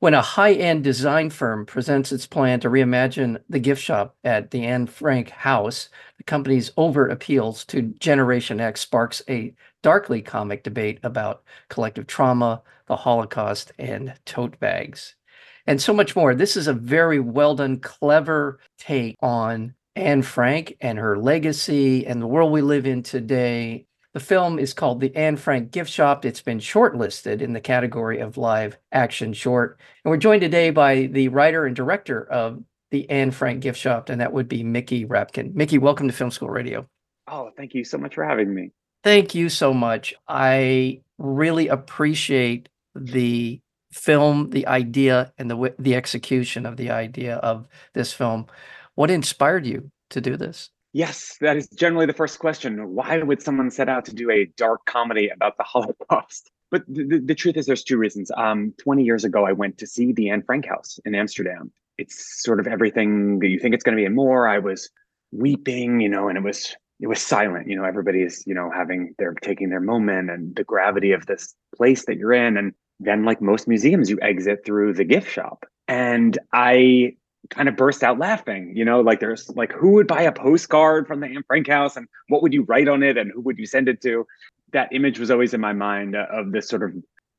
When a high end design firm presents its plan to reimagine the gift shop at the Anne Frank house, the company's overt appeals to Generation X sparks a darkly comic debate about collective trauma, the Holocaust, and tote bags, and so much more. This is a very well done, clever take on Anne Frank and her legacy and the world we live in today the film is called The Anne Frank Gift Shop. It's been shortlisted in the category of live action short. And we're joined today by the writer and director of The Anne Frank Gift Shop, and that would be Mickey Rapkin. Mickey, welcome to Film School Radio. Oh, thank you so much for having me. Thank you so much. I really appreciate the film, the idea, and the the execution of the idea of this film. What inspired you to do this? Yes, that is generally the first question. Why would someone set out to do a dark comedy about the Holocaust? But the, the truth is, there's two reasons. Um, 20 years ago, I went to see the Anne Frank House in Amsterdam. It's sort of everything that you think it's going to be and more. I was weeping, you know, and it was it was silent. You know, everybody's you know having they're taking their moment and the gravity of this place that you're in. And then, like most museums, you exit through the gift shop. And I kind of burst out laughing. You know, like there's like who would buy a postcard from the Anne Frank house and what would you write on it and who would you send it to? That image was always in my mind of this sort of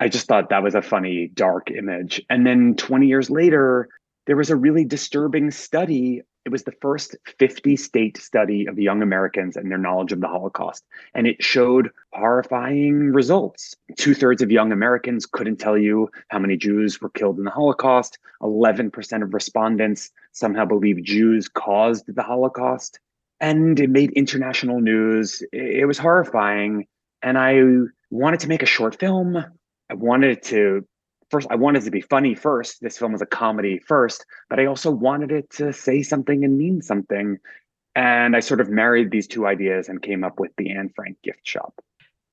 I just thought that was a funny dark image. And then 20 years later, there was a really disturbing study it was the first 50 state study of young Americans and their knowledge of the Holocaust. And it showed horrifying results. Two thirds of young Americans couldn't tell you how many Jews were killed in the Holocaust. 11% of respondents somehow believe Jews caused the Holocaust. And it made international news. It was horrifying. And I wanted to make a short film. I wanted to first I wanted to be funny first. This film was a comedy first, but I also wanted it to say something and mean something. And I sort of married these two ideas and came up with the Anne Frank gift shop.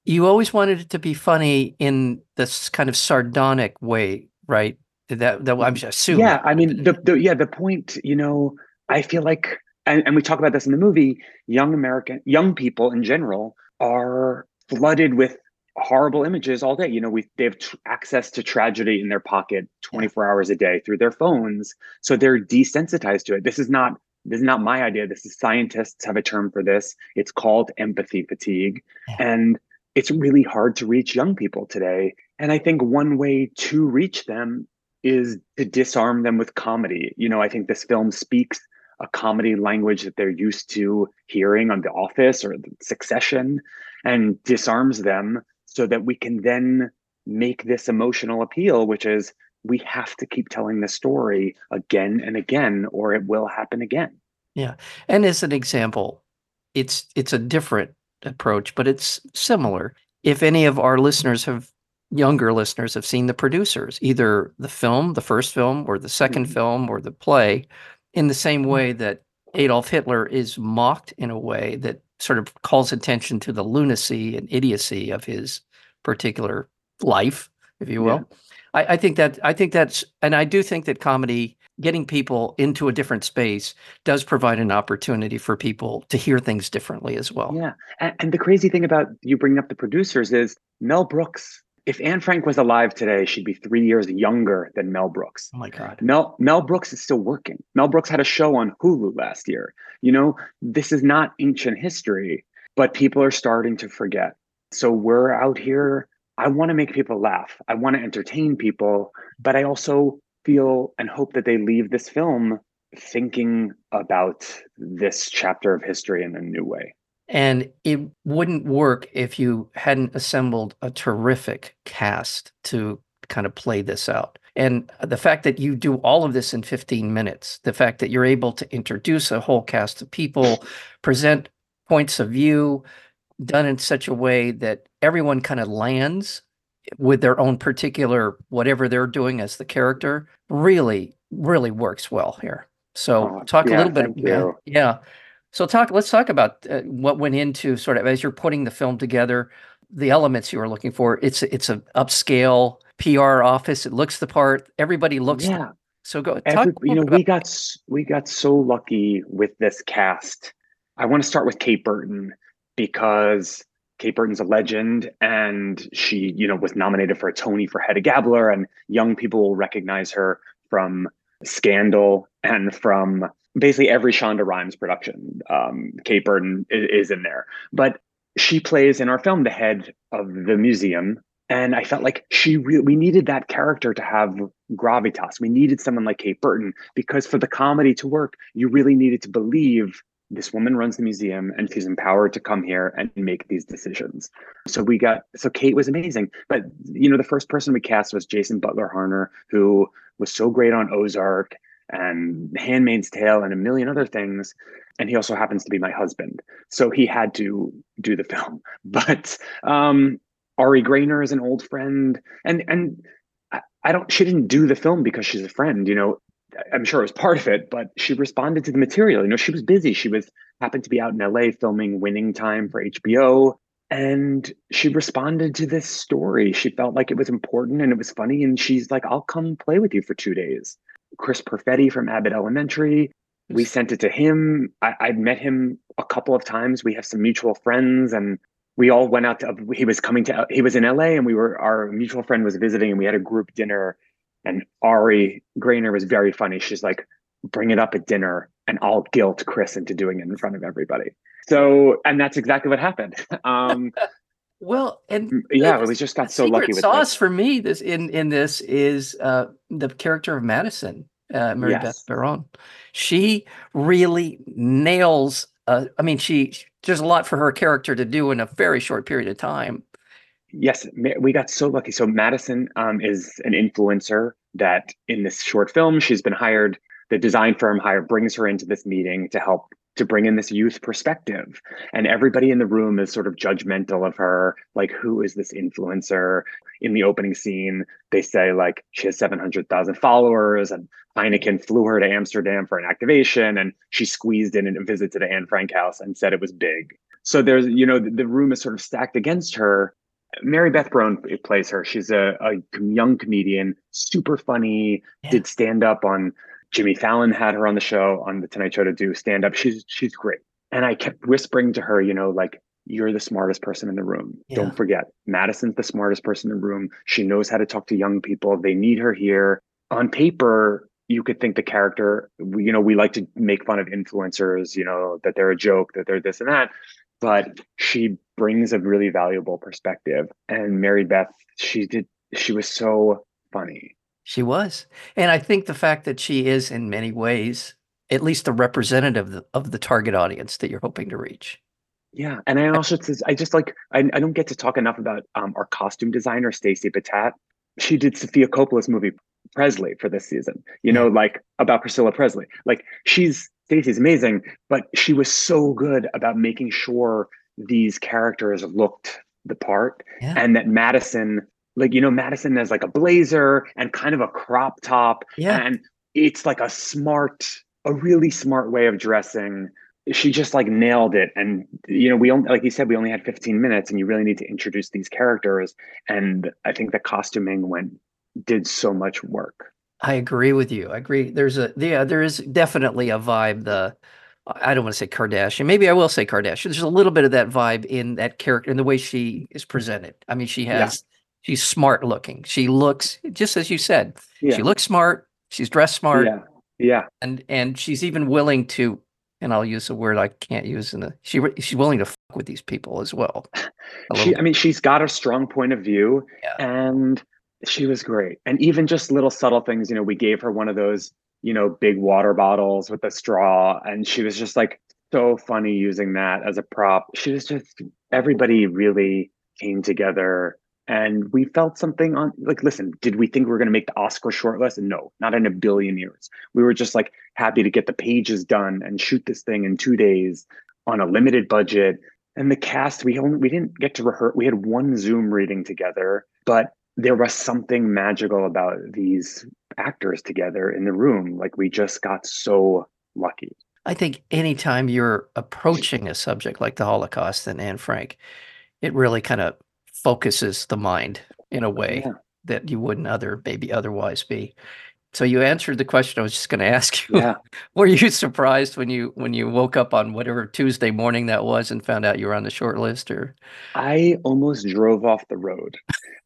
You always wanted it to be funny in this kind of sardonic way, right? That, that I'm assuming. Yeah, I mean, the, the yeah, the point, you know, I feel like, and, and we talk about this in the movie. Young American, young people in general are flooded with horrible images all day. You know, we they have t- access to tragedy in their pocket 24 hours a day through their phones, so they're desensitized to it. This is not this is not my idea. This is scientists have a term for this. It's called empathy fatigue, and it's really hard to reach young people today. And I think one way to reach them is to disarm them with comedy. You know, I think this film speaks a comedy language that they're used to hearing on The Office or Succession and disarms them so that we can then make this emotional appeal, which is we have to keep telling the story again and again, or it will happen again. Yeah. And as an example, it's it's a different approach, but it's similar. If any of our listeners have younger listeners have seen the producers, either the film, the first film, or the 2nd mm-hmm. film, or the play, in the same mm-hmm. way that Adolf Hitler is mocked in a way that sort of calls attention to the lunacy and idiocy of his particular life, if you will. Yeah. I, I think that I think that's and I do think that comedy getting people into a different space does provide an opportunity for people to hear things differently as well. Yeah. And, and, the crazy thing about you bringing up the producers is Mel Brooks. If Anne Frank was alive today, she'd be three years younger than Mel Brooks. Oh my God. Mel Mel Brooks is still working. Mel Brooks had a show on Hulu last year. You know, this is not ancient history, but people are starting to forget. So we're out here. I want to make people laugh. I want to entertain people, but I also feel and hope that they leave this film thinking about this chapter of history in a new way. And it wouldn't work if you hadn't assembled a terrific cast to kind of play this out. And the fact that you do all of this in 15 minutes, the fact that you're able to introduce a whole cast of people, present points of view, done in such a way that everyone kind of lands with their own particular whatever they're doing as the character really really works well here. So talk yeah, a little bit yeah, yeah so talk let's talk about uh, what went into sort of as you're putting the film together the elements you were looking for. It's it's a upscale PR office. It looks the part. Everybody looks. the- Yeah, so go talk. every, you know, bit we got we got so lucky with this cast. I want to start with Kate Burton because Kate Burton's a legend, and she, you know, was nominated for a Tony for Hedda Gabler, and young people will recognize her from Scandal and from basically every Shonda Rhimes production. Um, Kate Burton is, is in there, but she plays in our film the head of the museum, and I felt like she we needed that character to have gravitas. We needed someone like Kate Burton because for the comedy to work, you really needed to believe this woman runs the museum and she's empowered to come here and make these decisions. So we got so Kate was amazing, but you know the first person we cast was Jason Butler Harner, who was so great on Ozark and Handmaid's Tale and a million other things, and he also happens to be my husband, so he had to do the film. But um, Ari Graynor is an old friend, and and I, I don't. She didn't do the film because she's a friend, you know. I'm sure it was part of it, but she responded to the material. You know, she was busy. She was happened to be out in LA filming Winning Time for HBO, and she responded to this story. She felt like it was important and it was funny, and she's like, "I'll come play with you for two days." Chris Perfetti from Abbott Elementary. We sent it to him. I, I'd met him a couple of times. We have some mutual friends, and we all went out to. He was coming to. He was in LA, and we were. Our mutual friend was visiting, and we had a group dinner and Ari Graynor was very funny. She's like, bring it up at dinner and I'll guilt Chris into doing it in front of everybody. So, and that's exactly what happened. Um, Well, and yeah, the- we just got so lucky with sauce for me this in in this is uh the character of Madison, uh Mary Beth Yes. Barone. She really nails uh I mean she there's a lot for her character to do in a very short period of time. Yes, we got so lucky. So Madison um, is an influencer that in this short film, she's been hired. The design firm hired brings her into this meeting to help to bring in this youth perspective, and everybody in the room is sort of judgmental of her. Like, who is this influencer? In the opening scene, they say like she has seven hundred thousand followers, and Heineken flew her to Amsterdam for an activation, and she squeezed in a visit to the Anne Frank house and said it was big. So there's, you know, the, the room is sort of stacked against her, Mary Beth Barone plays her. She's a, a young comedian, super funny, Yeah. did stand up on Jimmy Fallon had her on the show on the Tonight Show to do stand up. She's she's great. And I kept whispering to her, you know, like you're the smartest person in the room. Yeah. Don't forget, Madison's the smartest person in the room. She knows how to talk to young people. They need her here. On paper, you could think the character, you know, we like to make fun of influencers, you know, that they're a joke, that they're this and that but she brings a really valuable perspective. And Mary Beth, she did, she was so funny. She was. And I think the fact that she is in many ways at least the representative of the, of the target audience that you're hoping to reach. Yeah, and I also just- I just like I, I don't get to talk enough about um, our costume designer Stacey Battat. She did Sofia Coppola's movie Priscilla for this season. You know, like about Priscilla Presley. Like she's Stacey's amazing, but she was so good about making sure these characters looked the part, Yeah. and that Madison, like you know, Madison has like a blazer and kind of a crop top, Yeah. and it's like a smart, a really smart way of dressing she just like nailed it and you know we only like you said we only had 15 minutes and you really need to introduce these characters and i think the costuming went did so much work I agree with you. I agree. There's a yeah, there is definitely a vibe. The I don't want to say Kardashian. Maybe I will say Kardashian. There's a little bit of that vibe in that character in the way she is presented. I mean, she has she's smart looking. She looks just as you said. yeah She looks smart. She's dressed smart, yeah yeah and and she's even willing to. And I'll use a word I can't use in the. She she's willing to fuck with these people as well. She i mean she's got a strong point of view Yeah. and she was great and even just little subtle things you know we gave her one of those you know big water bottles with a straw and she was just like so funny using that as a prop she was just everybody really came together and we felt something on like listen did we think we were going to make the oscar shortlist no not in a billion years. We were just like happy to get the pages done and shoot this thing in two days on a limited budget. And the cast we only we didn't get to rehearse we had one zoom reading together but there was something magical about these actors together in the room. Like we just got so lucky. I think anytime you're approaching a subject like the Holocaust and Anne Frank, it really kind of focuses the mind in a way Yeah. that you wouldn't other maybe otherwise be. So you answered the question I was just going to ask you. Yeah. Were you surprised when you when you woke up on whatever Tuesday morning that was and found out you were on the short list or I almost drove off the road.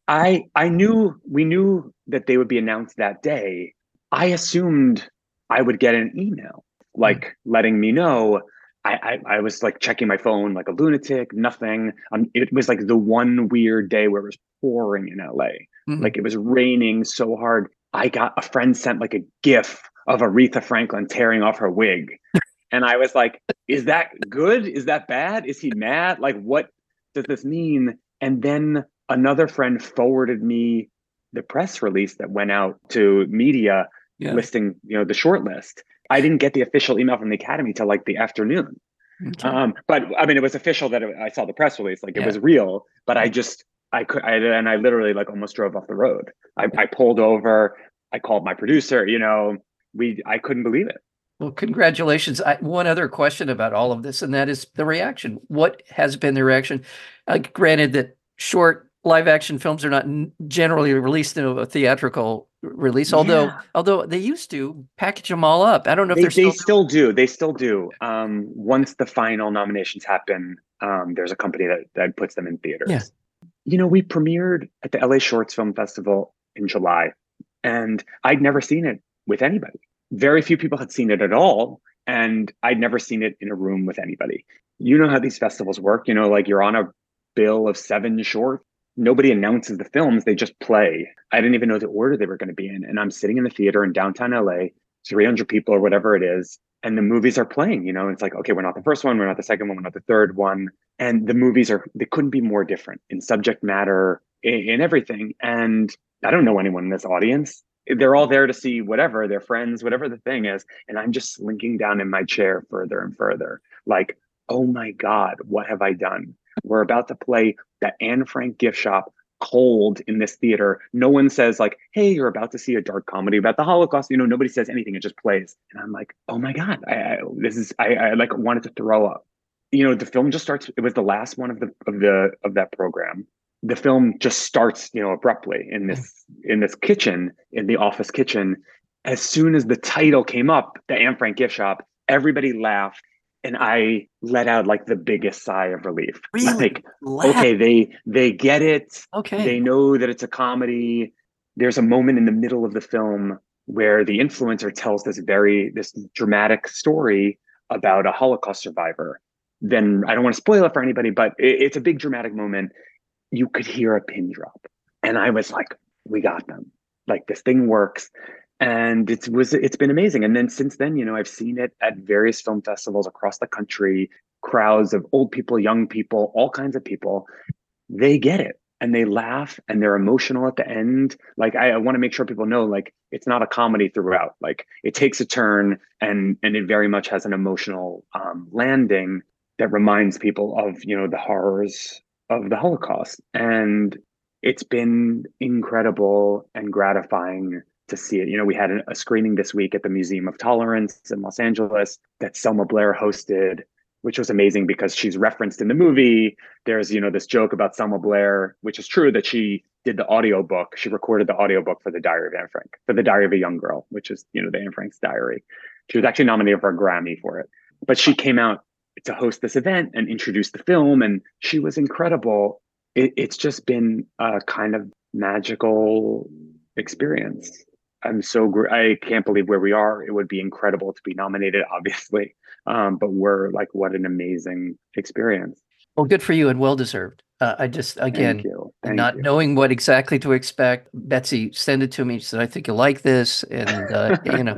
I I knew we knew that they would be announced that day. I assumed I would get an email hmm. like letting me know. I, I I was like checking my phone like a lunatic. Nothing. Um, it was like the one weird day where it was pouring in LA. Mhm. Like it was raining so hard. I got a friend sent like a GIF of Aretha Franklin tearing off her wig. And I was like, is that good? Is that bad? Is he mad? Like, what does this mean? And then another friend forwarded me the press release that went out to media yeah. listing, you know, the short list. I didn't get the official email from the academy till like the afternoon. Okay. Um, but I mean, it was official that it, I saw the press release, like it Yeah. was real. But I just, I could, I, and I literally like almost drove off the road. I, I pulled over. I called my producer. You know, we, I couldn't believe it. Well, congratulations. I, one other question about all of this, and that is the reaction. What has been the reaction? Uh, granted that short live action films are not generally released in a theatrical release, although Yeah. although they used to package them all up. I don't know if They, they're they still. still do. They still do. Um, once the final nominations happen, um, there's a company that that puts them in theaters. Yeah. You know, we premiered at the LA Shorts Film Festival in July, and I'd never seen it with anybody. Very few people had seen it at all, and I'd never seen it in a room with anybody. You know how these festivals work. You know, like you're on a bill of seven short. Nobody announces the films; they just play. I didn't even know the order they were going to be in, and I'm sitting in the theater in downtown LA 300 people or whatever it is and the movies are playing you know? It's like okay we're not the first one we're not the second one we're not the third one and the movies are they couldn't be more different in subject matter in, in everything and i don't know anyone in this audience. They're all there to see whatever their friends whatever the thing is and i'm just slinking down in my chair further and further like oh my god what have i done? We're about to play the anne frank gift shop cold in this theater. No one says like, "Hey, you're about to see a dark comedy about the Holocaust." You know, nobody says anything. It just plays, and I'm like, "Oh my god, I, I this is I, I like wanted to throw up." You know, the film just starts. It was the last one of the of the of that program. The film just starts, you know, abruptly in this in this kitchen in the office kitchen. As soon as the title came up, the Anne Frank gift shop, everybody laughed. And I let out like the biggest sigh of relief. Really? Like, Laugh. okay, they they get it Okay. they know that it's a comedy there's a moment in the middle of the film where the influencer tells this very this dramatic story about a holocaust survivor then i don't want to spoil it for anybody but it, it's a big dramatic moment you could hear a pin drop and i was like we got them like this thing works and it was it's been amazing. And then since then you know i've seen it at various film festivals across the country crowds of old people young people all kinds of people. They get it and they laugh and they're emotional at the end. Like i, I want to make sure people know like it's not a comedy throughout. Like it takes a turn and and it very much has an emotional um, landing that reminds people of you know the horrors of the holocaust. And it's been incredible and gratifying to see it you know we had a, screening this week at the museum of tolerance in los angeles that selma blair hosted which was amazing because she's referenced in the movie there's you know this joke about Selma Blair, which is true that she did the audiobook. She recorded the audiobook for the Diary of Anne Frank, for the Diary of a Young Girl, which is you know the Anne Frank's diary. She was actually nominated for a Grammy for it, but she came out to host this event and introduce the film, and she was incredible. It, it's just been a kind of magical experience. I'm so gr- I can't believe where we are. It would be incredible to be nominated, obviously, um, but we're like, what an amazing experience. Well, good for you and well deserved. Uh, I just again Thank not you. knowing what exactly to expect. Betsy sent it to me. She said, "I think you'll like this," and uh, you know,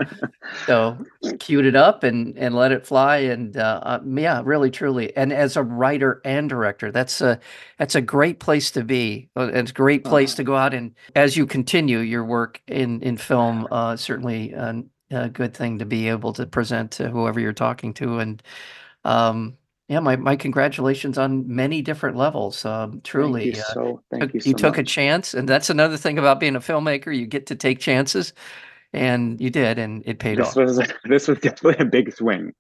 so queued it up and and let it fly. And uh, uh, yeah, really, truly. And as a writer and director, that's a that's a great place to be. Uh, It's a great place Uh, to go out and as you continue your work in in film, uh, certainly a, a good thing to be able to present to whoever you're talking to. And um, yeah, my my congratulations on many different levels. Um, Thank truly. you uh, so. Thank took- you you so took a chance, and that's another thing about being a filmmaker. You get to take chances, and you did, and it paid This off. was this was definitely a big swing.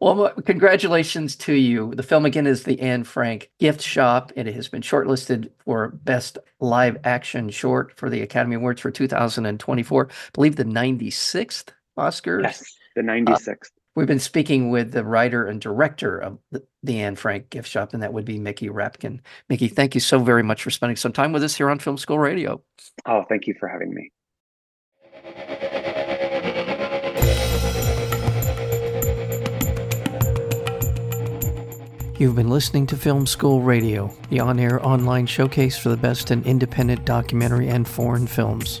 Well, congratulations to you. The film again is the Anne Frank Gift Shop. And it has been shortlisted for Best Live Action Short for the Academy Awards for 2024. I believe the 96th Oscars. Yes, the 96th. Uh, we've been speaking with the writer and director of the, the Anne Frank Gift Shop, and that would be Mickey Rapkin. Mickey, thank you so very much for spending some time with us here on Film School Radio. Oh, thank you for having me. You've been listening to Film School Radio, the on air online showcase for the best in independent documentary and foreign films.